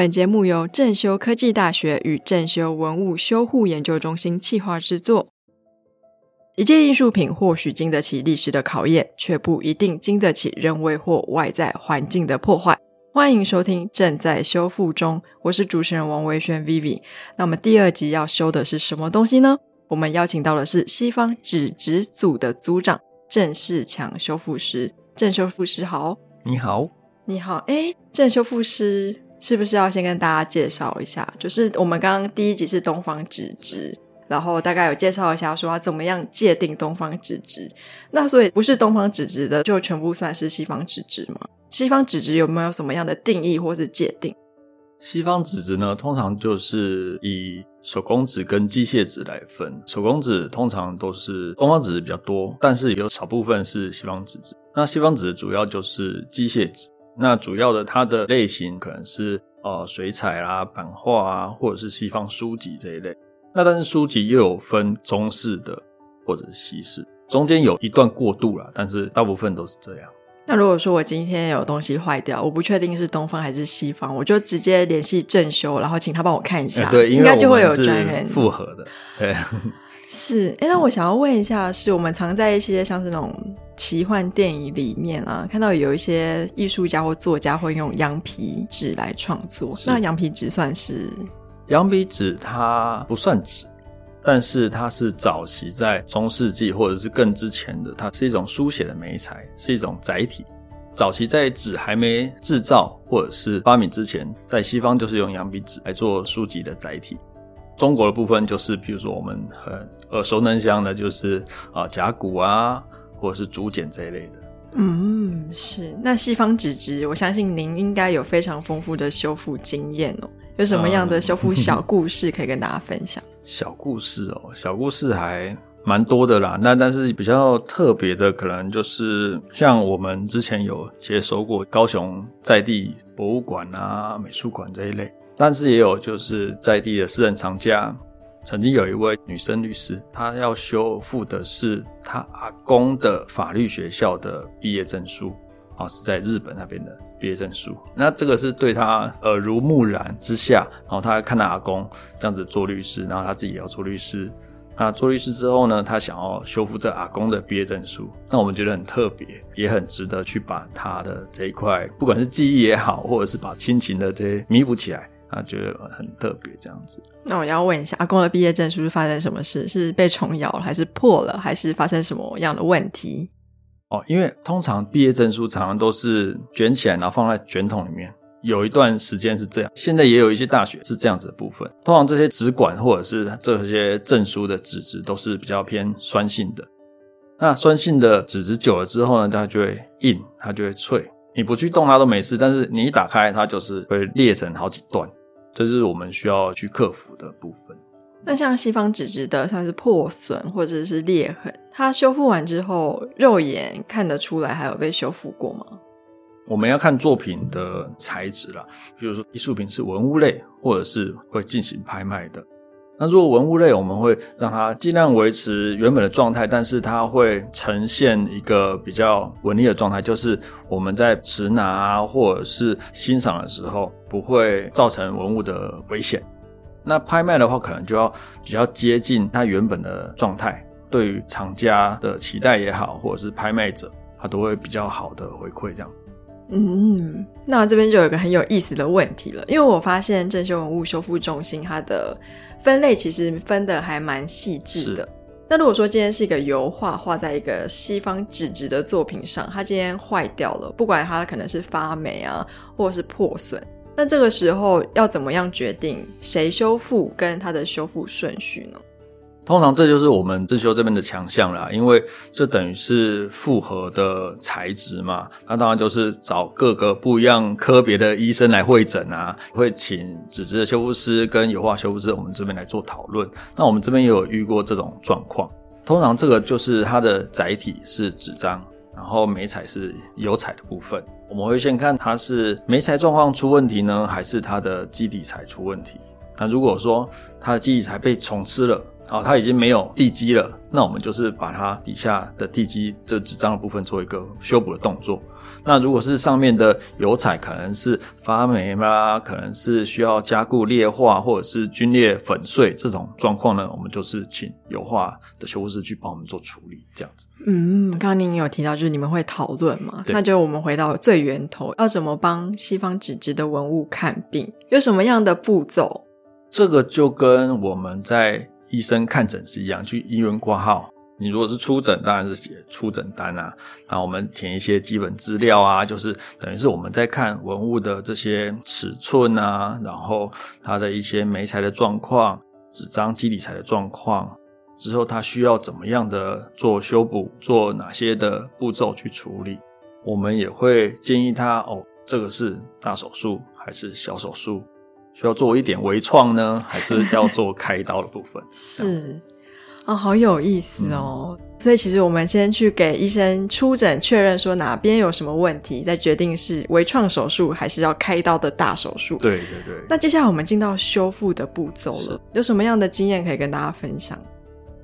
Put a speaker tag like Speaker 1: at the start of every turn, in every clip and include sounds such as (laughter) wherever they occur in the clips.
Speaker 1: 本节目由正修科技大学与正修文物修护研究中心企划制作。一件艺术品或许经得起历史的考验，却不一定经得起人为或外在环境的破坏。欢迎收听《正在修复中》，我是主持人王维轩 Vivi。那么第二集要修的是什么东西呢？我们邀请到的是西方纸质组的组长郑世强修复师。郑修复师好，
Speaker 2: 你好，
Speaker 1: 你好。哎，郑修复师是不是要先跟大家介绍一下？就是我们刚刚第一集是东方纸质。然后大概有介绍一下，说要怎么样界定东方纸质。那所以不是东方纸质的，就全部算是西方纸质吗？西方纸质有没有什么样的定义或是界定？
Speaker 2: 西方纸质呢，通常就是以手工纸跟机械纸来分。手工纸通常都是东方纸质比较多，但是有少部分是西方纸质。那西方纸主要就是机械纸。那主要的它的类型可能是呃水彩啦、版画啊，或者是西方书籍这一类。那但是书籍又有分中式的或者是西式，中间有一段过渡啦，但是大部分都是这样。
Speaker 1: 那如果说我今天有东西坏掉，我不确定是东方还是西方，我就直接联系正修，然后请他帮我看一下，
Speaker 2: 对，
Speaker 1: 应该就会有专人
Speaker 2: 复合的。对，(laughs)
Speaker 1: 是。哎，那我想要问一下，是我们常在一些像是那种奇幻电影里面啊，看到有一些艺术家或作家会用羊皮纸来创作，那羊皮纸算是？
Speaker 2: 羊皮纸它不算纸，但是它是早期在中世纪或者是更之前的，它是一种书写的媒材，是一种载体。早期在纸还没制造或者是发明之前，在西方就是用羊皮纸来做书籍的载体。中国的部分就是，比如说我们很耳熟能详的，就是啊甲骨啊，或者是竹简这一类的。
Speaker 1: 嗯，是。那西方纸质，我相信您应该有非常丰富的修复经验哦。有什么样的修复小故事可以跟大家分享？
Speaker 2: 小故事哦，小故事还蛮多的啦。那但是比较特别的，可能就是像我们之前有接收过高雄在地博物馆啊、美术馆这一类，但是也有就是在地的私人藏家。曾经有一位女生律师，她要修复的是她阿公的法律学校的毕业证书啊，是在日本那边的。毕业证书，那这个是对她耳濡目染之下，然后她看到阿公这样子做律师，然后他自己也要做律师。那做律师之后呢，他想要修复这阿公的毕业证书，那我们觉得很特别，也很值得去把他的这一块，不管是记忆也好，或者是把亲情的这些弥补起来，啊，觉得很特别这样子。
Speaker 1: 那我要问一下，阿公的毕业证书是发生什么事？是被虫咬了，还是破了，还是发生什么样的问题？
Speaker 2: 哦，因为通常毕业证书常常都是卷起来，然后放在卷筒里面。有一段时间是这样，现在也有一些大学是这样子的部分。通常这些纸管或者是这些证书的纸质都是比较偏酸性的。那酸性的纸质久了之后呢，它就会硬，它就会脆。你不去动它都没事，但是你一打开它就是会裂成好几段，这是我们需要去克服的部分。
Speaker 1: 那像西方纸质的，像是破损或者是裂痕，它修复完之后，肉眼看得出来还有被修复过吗？
Speaker 2: 我们要看作品的材质啦，比如说艺术品是文物类，或者是会进行拍卖的。那如果文物类，我们会让它尽量维持原本的状态，但是它会呈现一个比较稳定的状态，就是我们在持拿或者是欣赏的时候，不会造成文物的危险。那拍卖的话，可能就要比较接近它原本的状态，对于厂家的期待也好，或者是拍卖者，他都会比较好的回馈这样。
Speaker 1: 嗯，那这边就有一个很有意思的问题了，因为我发现正修文物修复中心它的分类其实分的还蛮细致的。那如果说今天是一个油画画在一个西方纸质的作品上，它今天坏掉了，不管它可能是发霉啊，或者是破损。那这个时候要怎么样决定谁修复跟它的修复顺序呢？
Speaker 2: 通常这就是我们自修这边的强项啦，因为这等于是复合的材质嘛。那当然就是找各个不一样科别的医生来会诊啊，会请纸质的修复师跟油画修复师，我们这边来做讨论。那我们这边也有遇过这种状况。通常这个就是它的载体是纸张，然后美彩是油彩的部分。我们会先看它是媒材状况出问题呢，还是它的基底材出问题。那如果说它的基底材被虫吃了，哦，它已经没有地基了，那我们就是把它底下的地基这纸张的部分做一个修补的动作。那如果是上面的油彩可能是发霉啦，可能是需要加固裂化或者是皲裂粉碎这种状况呢，我们就是请油画的修复师去帮我们做处理，这样子。
Speaker 1: 嗯，刚刚您有提到，就是你们会讨论嘛？那就我们回到最源头，要怎么帮西方纸质的文物看病？有什么样的步骤？
Speaker 2: 这个就跟我们在医生看诊是一样，去医院挂号。你如果是出诊，当然是写出诊单啊。然后我们填一些基本资料啊，就是等于是我们在看文物的这些尺寸啊，然后它的一些媒材的状况、纸张基底材的状况，之后它需要怎么样的做修补，做哪些的步骤去处理。我们也会建议他哦，这个是大手术还是小手术？需要做一点微创呢，(laughs) 还是要做开刀的部分？(laughs)
Speaker 1: 是。哦，好有意思哦！所以其实我们先去给医生出诊，确认说哪边有什么问题，再决定是微创手术还是要开刀的大手术。
Speaker 2: 对对对。
Speaker 1: 那接下来我们进到修复的步骤了，有什么样的经验可以跟大家分享？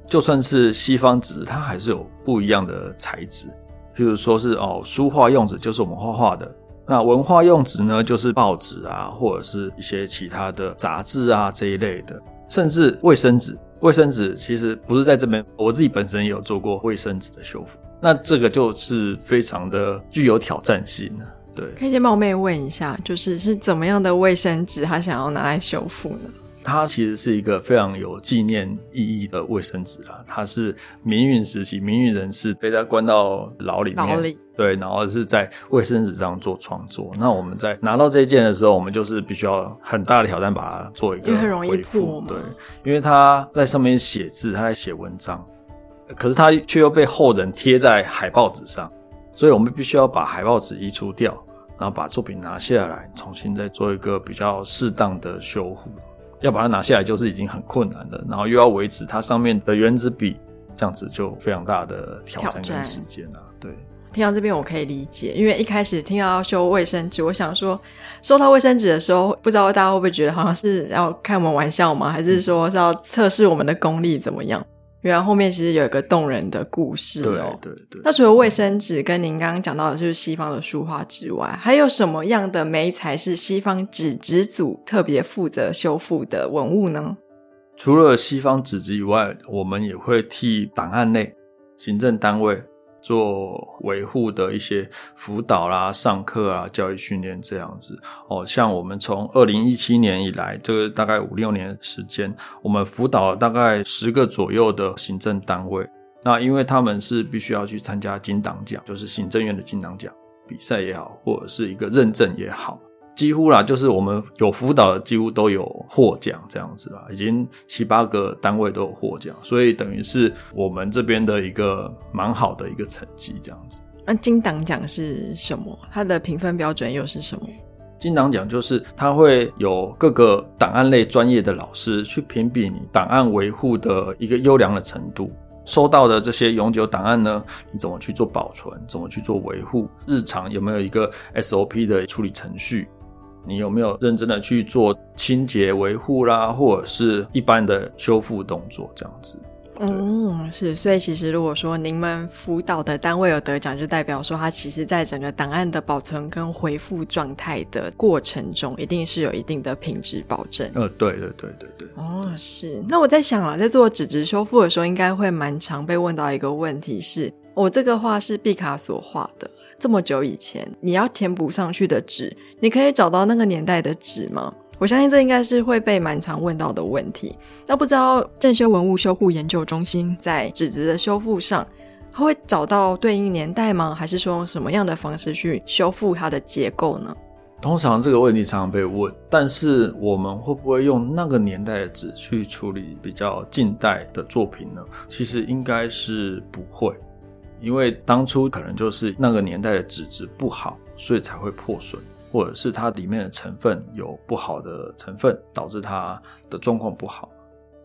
Speaker 2: 就算是西方纸，它还是有不一样的材质，譬如说是哦，书画用纸就是我们画画的，那文化用纸呢，就是报纸啊，或者是一些其他的杂志啊这一类的，甚至卫生纸。卫生纸其实不是在这边，我自己本身也有做过卫生纸的修复，那这个就是非常的具有挑战性。对，
Speaker 1: 可以先冒昧问一下，就是是怎么样的卫生纸，他想要拿来修复呢？
Speaker 2: 它其实是一个非常有纪念意义的卫生纸啦，它是民运时期民运人士被他关到牢里面，对，然后是在卫生纸上做创作。那我们在拿到这一件的时候，我们就是必须要很大的挑战把它做一个恢复，对，因为他在上面写字，他在写文章，可是他却又被后人贴在海报纸上，所以我们必须要把海报纸移除掉，然后把作品拿下来，重新再做一个比较适当的修复。要把它拿下来就是已经很困难了，然后又要维持它上面的原子笔，这样子就非常大的挑战跟时间啊。对，
Speaker 1: 听到这边我可以理解，因为一开始听到要修卫生纸，我想说收到卫生纸的时候，不知道大家会不会觉得好像是要开我们玩笑吗？还是说是要测试我们的功力怎么样？原来后面其实有一个动人的故事
Speaker 2: 哦。对对对。
Speaker 1: 那除了卫生纸跟您刚刚讲到的就是西方的书画之外，还有什么样的媒材是西方纸质组特别负责修复的文物呢？
Speaker 2: 除了西方纸质以外，我们也会替档案类行政单位。做维护的一些辅导啦、上课啊、教育训练这样子哦。像我们从二零一七年以来，这个大概五六年时间，我们辅导了大概十个左右的行政单位。那因为他们是必须要去参加金党奖，就是行政院的金党奖比赛也好，或者是一个认证也好。几乎啦，就是我们有辅导的，几乎都有获奖这样子啦，已经七八个单位都有获奖，所以等于是我们这边的一个蛮好的一个成绩这样子。
Speaker 1: 那金档奖是什么？它的评分标准又是什么？
Speaker 2: 金档奖就是它会有各个档案类专业的老师去评比你档案维护的一个优良的程度。收到的这些永久档案呢，你怎么去做保存？怎么去做维护？日常有没有一个 SOP 的处理程序？你有没有认真的去做清洁维护啦，或者是一般的修复动作这样子？
Speaker 1: 嗯，是。所以其实如果说您们辅导的单位有得奖，就代表说它其实在整个档案的保存跟回复状态的过程中，一定是有一定的品质保证。
Speaker 2: 呃，对对对对对。
Speaker 1: 哦，是。那我在想啊，在做纸质修复的时候，应该会蛮常被问到一个问题是：我这个画是毕卡索画的。这么久以前，你要填补上去的纸，你可以找到那个年代的纸吗？我相信这应该是会被蛮常问到的问题。那不知道正修文物修护研究中心在纸质的修复上，它会找到对应年代吗？还是说用什么样的方式去修复它的结构呢？
Speaker 2: 通常这个问题常常被问，但是我们会不会用那个年代的纸去处理比较近代的作品呢？其实应该是不会。因为当初可能就是那个年代的纸质不好，所以才会破损，或者是它里面的成分有不好的成分，导致它的状况不好。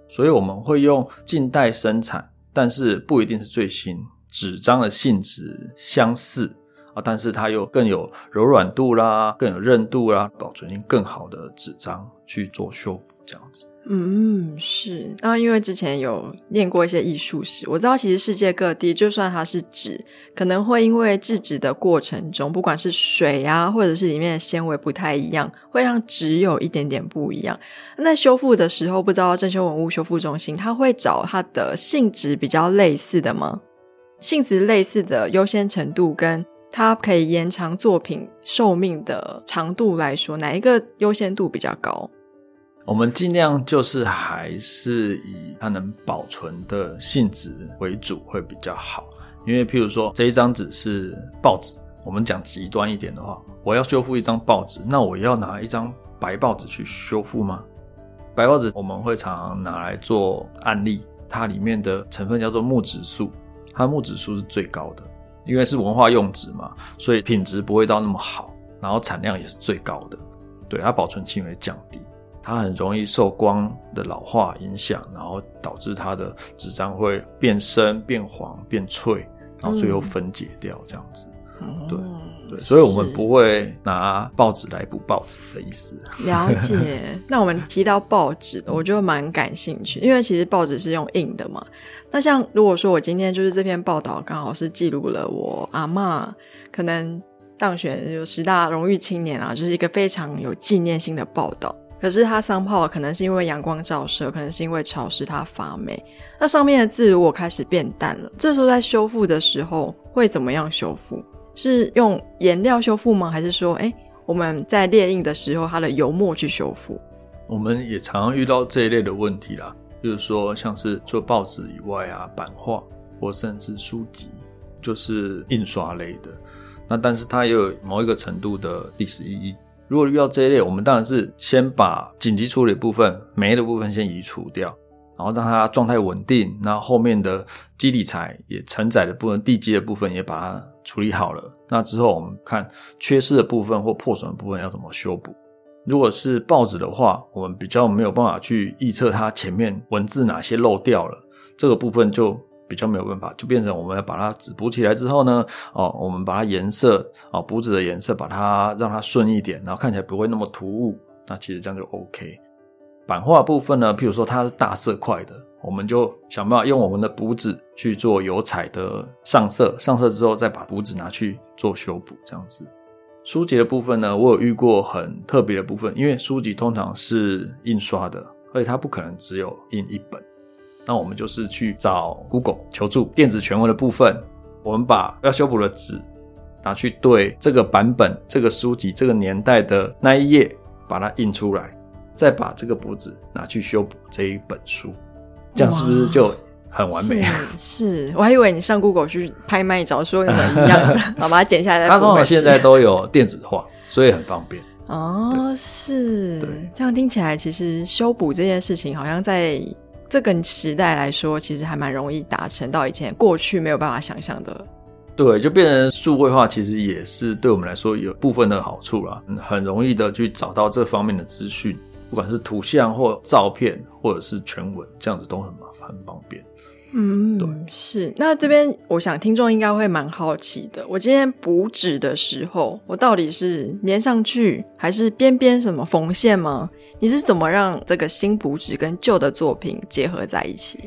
Speaker 2: 所以我们会用近代生产，但是不一定是最新，纸张的性质相似啊，但是它又更有柔软度啦，更有韧度啦，保存性更好的纸张去做修补，这样子。
Speaker 1: 嗯，是。那因为之前有念过一些艺术史，我知道其实世界各地，就算它是纸，可能会因为制纸的过程中，不管是水啊，或者是里面的纤维不太一样，会让纸有一点点不一样。那修复的时候，不知道正修文物修复中心，它会找它的性质比较类似的吗？性质类似的优先程度跟它可以延长作品寿命的长度来说，哪一个优先度比较高？
Speaker 2: 我们尽量就是还是以它能保存的性质为主会比较好，因为譬如说这一张纸是报纸，我们讲极端一点的话，我要修复一张报纸，那我要拿一张白报纸去修复吗？白报纸我们会常常拿来做案例，它里面的成分叫做木质素，它木质素是最高的，因为是文化用纸嘛，所以品质不会到那么好，然后产量也是最高的，对它保存期会降低。它很容易受光的老化影响，然后导致它的纸张会变深、变黄、变脆，然后最后分解掉这样子。对对，所以我们不会拿报纸来补报纸的意思。
Speaker 1: 了解。(laughs) 那我们提到报纸，我就蛮感兴趣，因为其实报纸是用印的嘛。那像如果说我今天就是这篇报道刚好是记录了我阿妈可能当选有十大荣誉青年啊，就是一个非常有纪念性的报道。可是它桑泡可能是因为阳光照射，可能是因为潮湿，它发霉。那上面的字如果开始变淡了，这时候在修复的时候会怎么样修复？是用颜料修复吗？还是说，哎，我们在列印的时候，它的油墨去修复？
Speaker 2: 我们也常常遇到这一类的问题啦，就是说，像是做报纸以外啊，版画或甚至书籍，就是印刷类的。那但是它也有某一个程度的历史意义。如果遇到这一类，我们当然是先把紧急处理部分、霉的部分先移除掉，然后让它状态稳定。那后面的基底材也承载的部分、地基的部分也把它处理好了。那之后我们看缺失的部分或破损的部分要怎么修补。如果是报纸的话，我们比较没有办法去预测它前面文字哪些漏掉了，这个部分就。比较没有办法，就变成我们要把它纸补起来之后呢，哦，我们把它颜色啊，补纸的颜色，把它让它顺一点，然后看起来不会那么突兀，那其实这样就 OK。版画部分呢，譬如说它是大色块的，我们就想办法用我们的补纸去做油彩的上色，上色之后再把补纸拿去做修补，这样子。书籍的部分呢，我有遇过很特别的部分，因为书籍通常是印刷的，而且它不可能只有印一本。那我们就是去找 Google 求助电子全文的部分，我们把要修补的纸拿去对这个版本、这个书籍、这个年代的那一页，把它印出来，再把这个补纸拿去修补这一本书，这样是不是就很完美？
Speaker 1: 是，我还以为你上 Google 去拍卖找说一模一样的，好 (laughs) 把它剪下来。它
Speaker 2: 通常现在都有电子化，所以很方便。
Speaker 1: 哦，是，这样听起来，其实修补这件事情好像在。这个时代来说，其实还蛮容易达成到以前过去没有办法想象的。
Speaker 2: 对，就变成数位化，其实也是对我们来说有部分的好处啦，很容易的去找到这方面的资讯，不管是图像或照片，或者是全文，这样子都很麻烦，很方便。
Speaker 1: 嗯，对，是。那这边我想听众应该会蛮好奇的，我今天补纸的时候，我到底是粘上去，还是边边什么缝线吗？你是怎么让这个新补纸跟旧的作品结合在一起？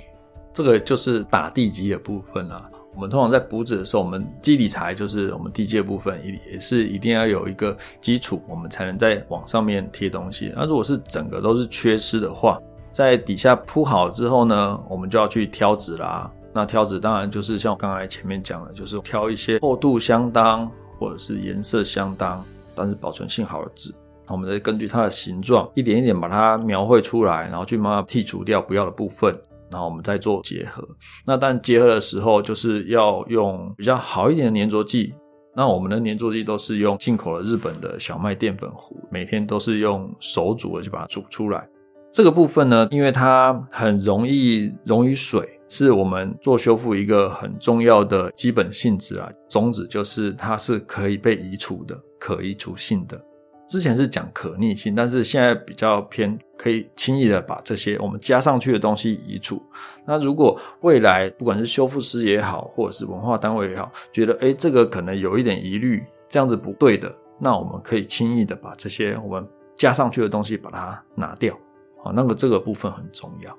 Speaker 2: 这个就是打地基的部分啊。我们通常在补纸的时候，我们基底材就是我们地基的部分，也也是一定要有一个基础，我们才能在往上面贴东西。那如果是整个都是缺失的话，在底下铺好之后呢，我们就要去挑纸啦。那挑纸当然就是像我刚才前面讲的，就是挑一些厚度相当或者是颜色相当，但是保存性好的纸。我们再根据它的形状，一点一点把它描绘出来，然后去慢慢剔除掉不要的部分，然后我们再做结合。那但结合的时候，就是要用比较好一点的粘着剂。那我们的粘着剂都是用进口的日本的小麦淀粉糊，每天都是用手煮的就把它煮出来。这个部分呢，因为它很容易溶于水，是我们做修复一个很重要的基本性质啊。宗旨就是它是可以被移除的，可移除性的。之前是讲可逆性，但是现在比较偏可以轻易的把这些我们加上去的东西移除。那如果未来不管是修复师也好，或者是文化单位也好，觉得诶这个可能有一点疑虑，这样子不对的，那我们可以轻易的把这些我们加上去的东西把它拿掉。好，那个这个部分很重要。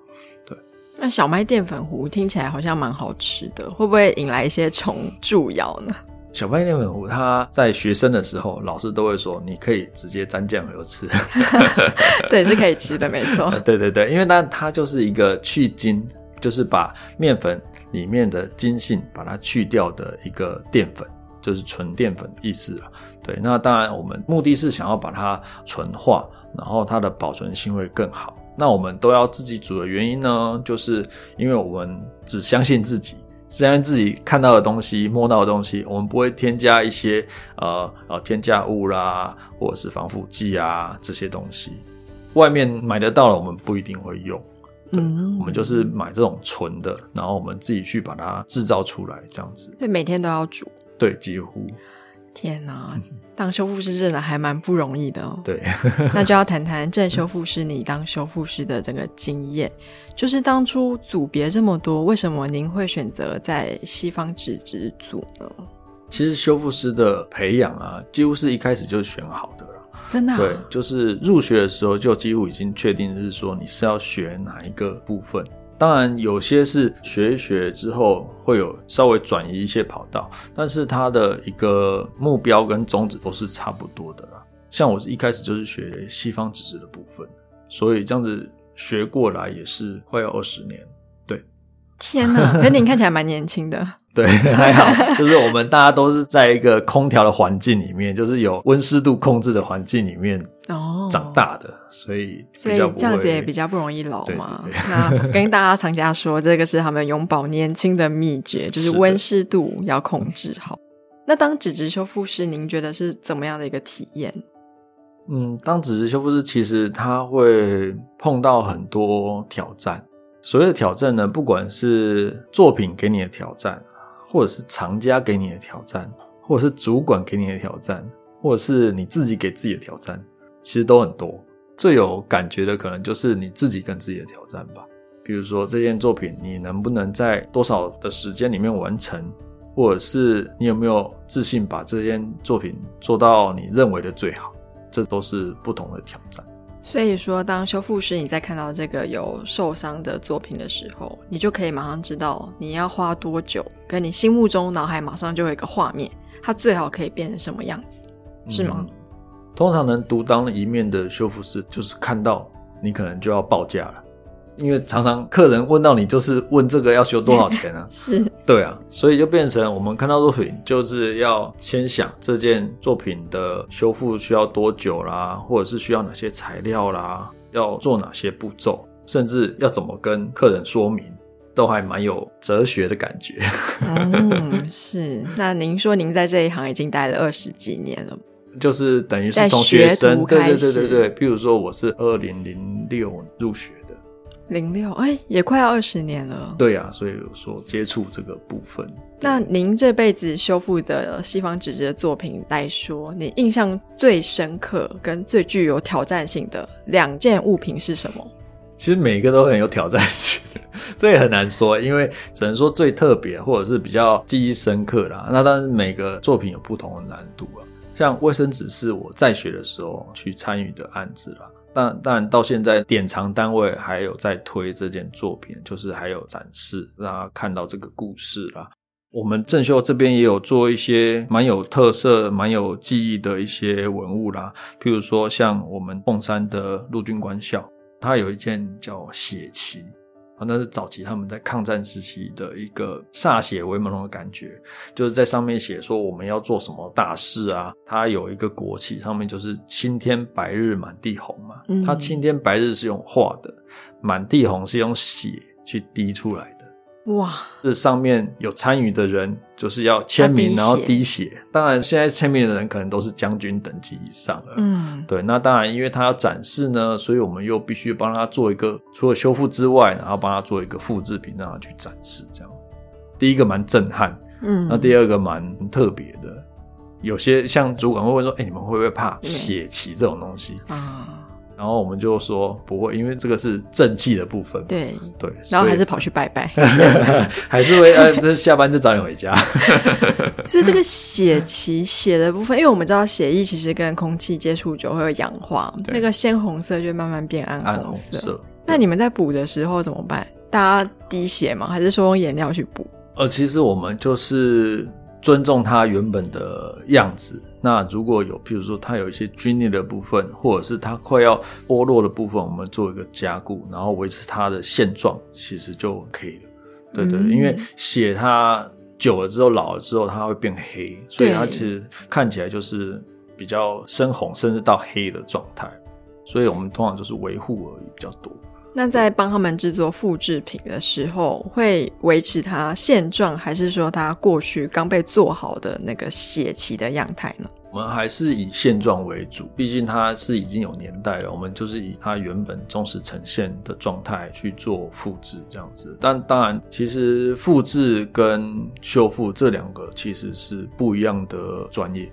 Speaker 2: 对，
Speaker 1: 那小麦淀粉糊听起来好像蛮好吃的，会不会引来一些虫蛀咬呢？
Speaker 2: 小麦淀粉糊，它在学生的时候，老师都会说，你可以直接沾酱油吃，
Speaker 1: 这也是可以吃的，没错。
Speaker 2: 对对对，因为它它就是一个去筋，就是把面粉里面的筋性把它去掉的一个淀粉，就是纯淀粉意思了。对，那当然我们目的是想要把它纯化，然后它的保存性会更好。那我们都要自己煮的原因呢，就是因为我们只相信自己。相信自己看到的东西、摸到的东西，我们不会添加一些呃呃添加物啦，或者是防腐剂啊这些东西。外面买得到了，我们不一定会用。嗯，我们就是买这种纯的，然后我们自己去把它制造出来，这样子。
Speaker 1: 对，每天都要煮。
Speaker 2: 对，几乎。
Speaker 1: 天哪，(laughs) 当修复师真的还蛮不容易的哦。
Speaker 2: 对，(laughs)
Speaker 1: 那就要谈谈正修复师你当修复师的整个经验。就是当初组别这么多，为什么您会选择在西方纸质组呢？
Speaker 2: 其实修复师的培养啊，几乎是一开始就选好的了。
Speaker 1: 真的？
Speaker 2: 对，就是入学的时候就几乎已经确定是说你是要学哪一个部分。当然，有些是学一学之后会有稍微转移一些跑道，但是它的一个目标跟宗旨都是差不多的啦。像我一开始就是学西方纸质的部分，所以这样子学过来也是快要二十年。对，
Speaker 1: 天哪！可是您看起来蛮年轻的。(laughs)
Speaker 2: 对，还好，就是我们大家都是在一个空调的环境里面，就是有温湿度控制的环境里面哦长大的，所以
Speaker 1: 所以这样子也比较不容易老嘛。那跟大家常家说，这个是他们永葆年轻的秘诀，就是温湿度要控制好。那当纸质修复师，您觉得是怎么样的一个体验？
Speaker 2: 嗯，当纸质修复师，其实他会碰到很多挑战。所谓的挑战呢，不管是作品给你的挑战。或者是厂家给你的挑战，或者是主管给你的挑战，或者是你自己给自己的挑战，其实都很多。最有感觉的可能就是你自己跟自己的挑战吧。比如说这件作品，你能不能在多少的时间里面完成，或者是你有没有自信把这件作品做到你认为的最好，这都是不同的挑战。
Speaker 1: 所以说，当修复师你在看到这个有受伤的作品的时候，你就可以马上知道你要花多久，跟你心目中脑海马上就有一个画面，它最好可以变成什么样子，是吗？
Speaker 2: 通常能独当一面的修复师，就是看到你可能就要报价了。因为常常客人问到你，就是问这个要修多少钱啊？(laughs)
Speaker 1: 是，
Speaker 2: 对啊，所以就变成我们看到作品，就是要先想这件作品的修复需要多久啦，或者是需要哪些材料啦，要做哪些步骤，甚至要怎么跟客人说明，都还蛮有哲学的感觉。
Speaker 1: 嗯，是。那您说您在这一行已经待了二十几年了，
Speaker 2: 就是等于是从学生，对对对对对。比如说我是二零零六入学。
Speaker 1: 零六哎，也快要二十年了。
Speaker 2: 对啊，所以有说接触这个部分。
Speaker 1: 那您这辈子修复的西方纸质的作品来说，你印象最深刻跟最具有挑战性的两件物品是什么？
Speaker 2: 其实每一个都很有挑战性，这也很难说，因为只能说最特别或者是比较记忆深刻啦。那当然每个作品有不同的难度啊。像卫生纸是我在学的时候去参与的案子啦。但但到现在，典藏单位还有在推这件作品，就是还有展示，让他看到这个故事啦。我们正秀这边也有做一些蛮有特色、蛮有记忆的一些文物啦，譬如说像我们凤山的陆军官校，它有一件叫血旗。啊，那是早期他们在抗战时期的一个歃血为盟的感觉，就是在上面写说我们要做什么大事啊。它有一个国旗，上面就是青天白日满地红嘛。它青天白日是用画的，满地红是用血去滴出来的。
Speaker 1: 哇！
Speaker 2: 这上面有参与的人，就是要签名，然后滴血。当然，现在签名的人可能都是将军等级以上了。嗯，对。那当然，因为他要展示呢，所以我们又必须帮他做一个，除了修复之外，然后帮他做一个复制品，让他去展示。这样，第一个蛮震撼，嗯，那第二个蛮特别的。有些像主管会问说：“哎，你们会不会怕血旗这种东西？”啊，然后我们就说不会，因为这个是正气的部分嘛。
Speaker 1: 对，
Speaker 2: 对，
Speaker 1: 然后还是跑去拜拜。(laughs)
Speaker 2: 还是会呃，这下班就早点回家。(laughs)
Speaker 1: 所以这个血旗血的部分，因为我们知道血液其实跟空气接触久会有氧化，那个鲜红色就会慢慢变暗
Speaker 2: 暗红。
Speaker 1: 色。那你们在补的时候怎么办？大家滴血吗？还是说用颜料去补？
Speaker 2: 呃，其实我们就是尊重它原本的样子。那如果有，譬如说它有一些皲裂的部分，或者是它快要剥落的部分，我们做一个加固，然后维持它的现状，其实就可以了。对对，
Speaker 1: 嗯
Speaker 2: 因为血它久了之后、老了之后，它会变黑，所以它其实看起来就是比较深红，甚至到黑的状态。所以我们通常就是维护而已比较多。
Speaker 1: 那在帮他们制作复制品的时候，会维持它现状，还是说它过去刚被做好的那个血旗的样态呢？
Speaker 2: 我们还是以现状为主，毕竟它是已经有年代了，我们就是以它原本忠实呈现的状态去做复制这样子。但当然，其实复制跟修复这两个其实是不一样的专业。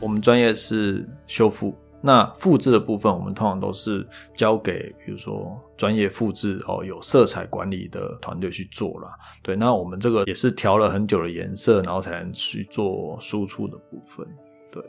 Speaker 2: 我们专业是修复，那复制的部分我们通常都是交给比如说专业复制哦有色彩管理的团队去做啦。对，那我们这个也是调了很久的颜色，然后才能去做输出的部分。
Speaker 1: 对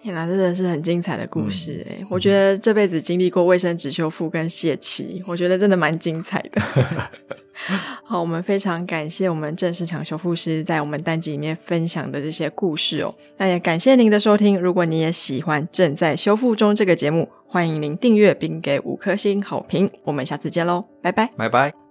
Speaker 1: 天哪，真的是很精彩的故事
Speaker 2: 嗯
Speaker 1: 哎、我觉得这辈子经历过卫生纸修复跟泄气，我觉得真的蛮精彩的。(laughs) (laughs) 好，我们非常感谢我们郑市场修复师在我们单集里面分享的这些故事哦。那也感谢您的收听。如果你也喜欢正在修复中这个节目，欢迎您订阅并给五颗星好评。我们下次见喽，拜拜。
Speaker 2: 拜拜。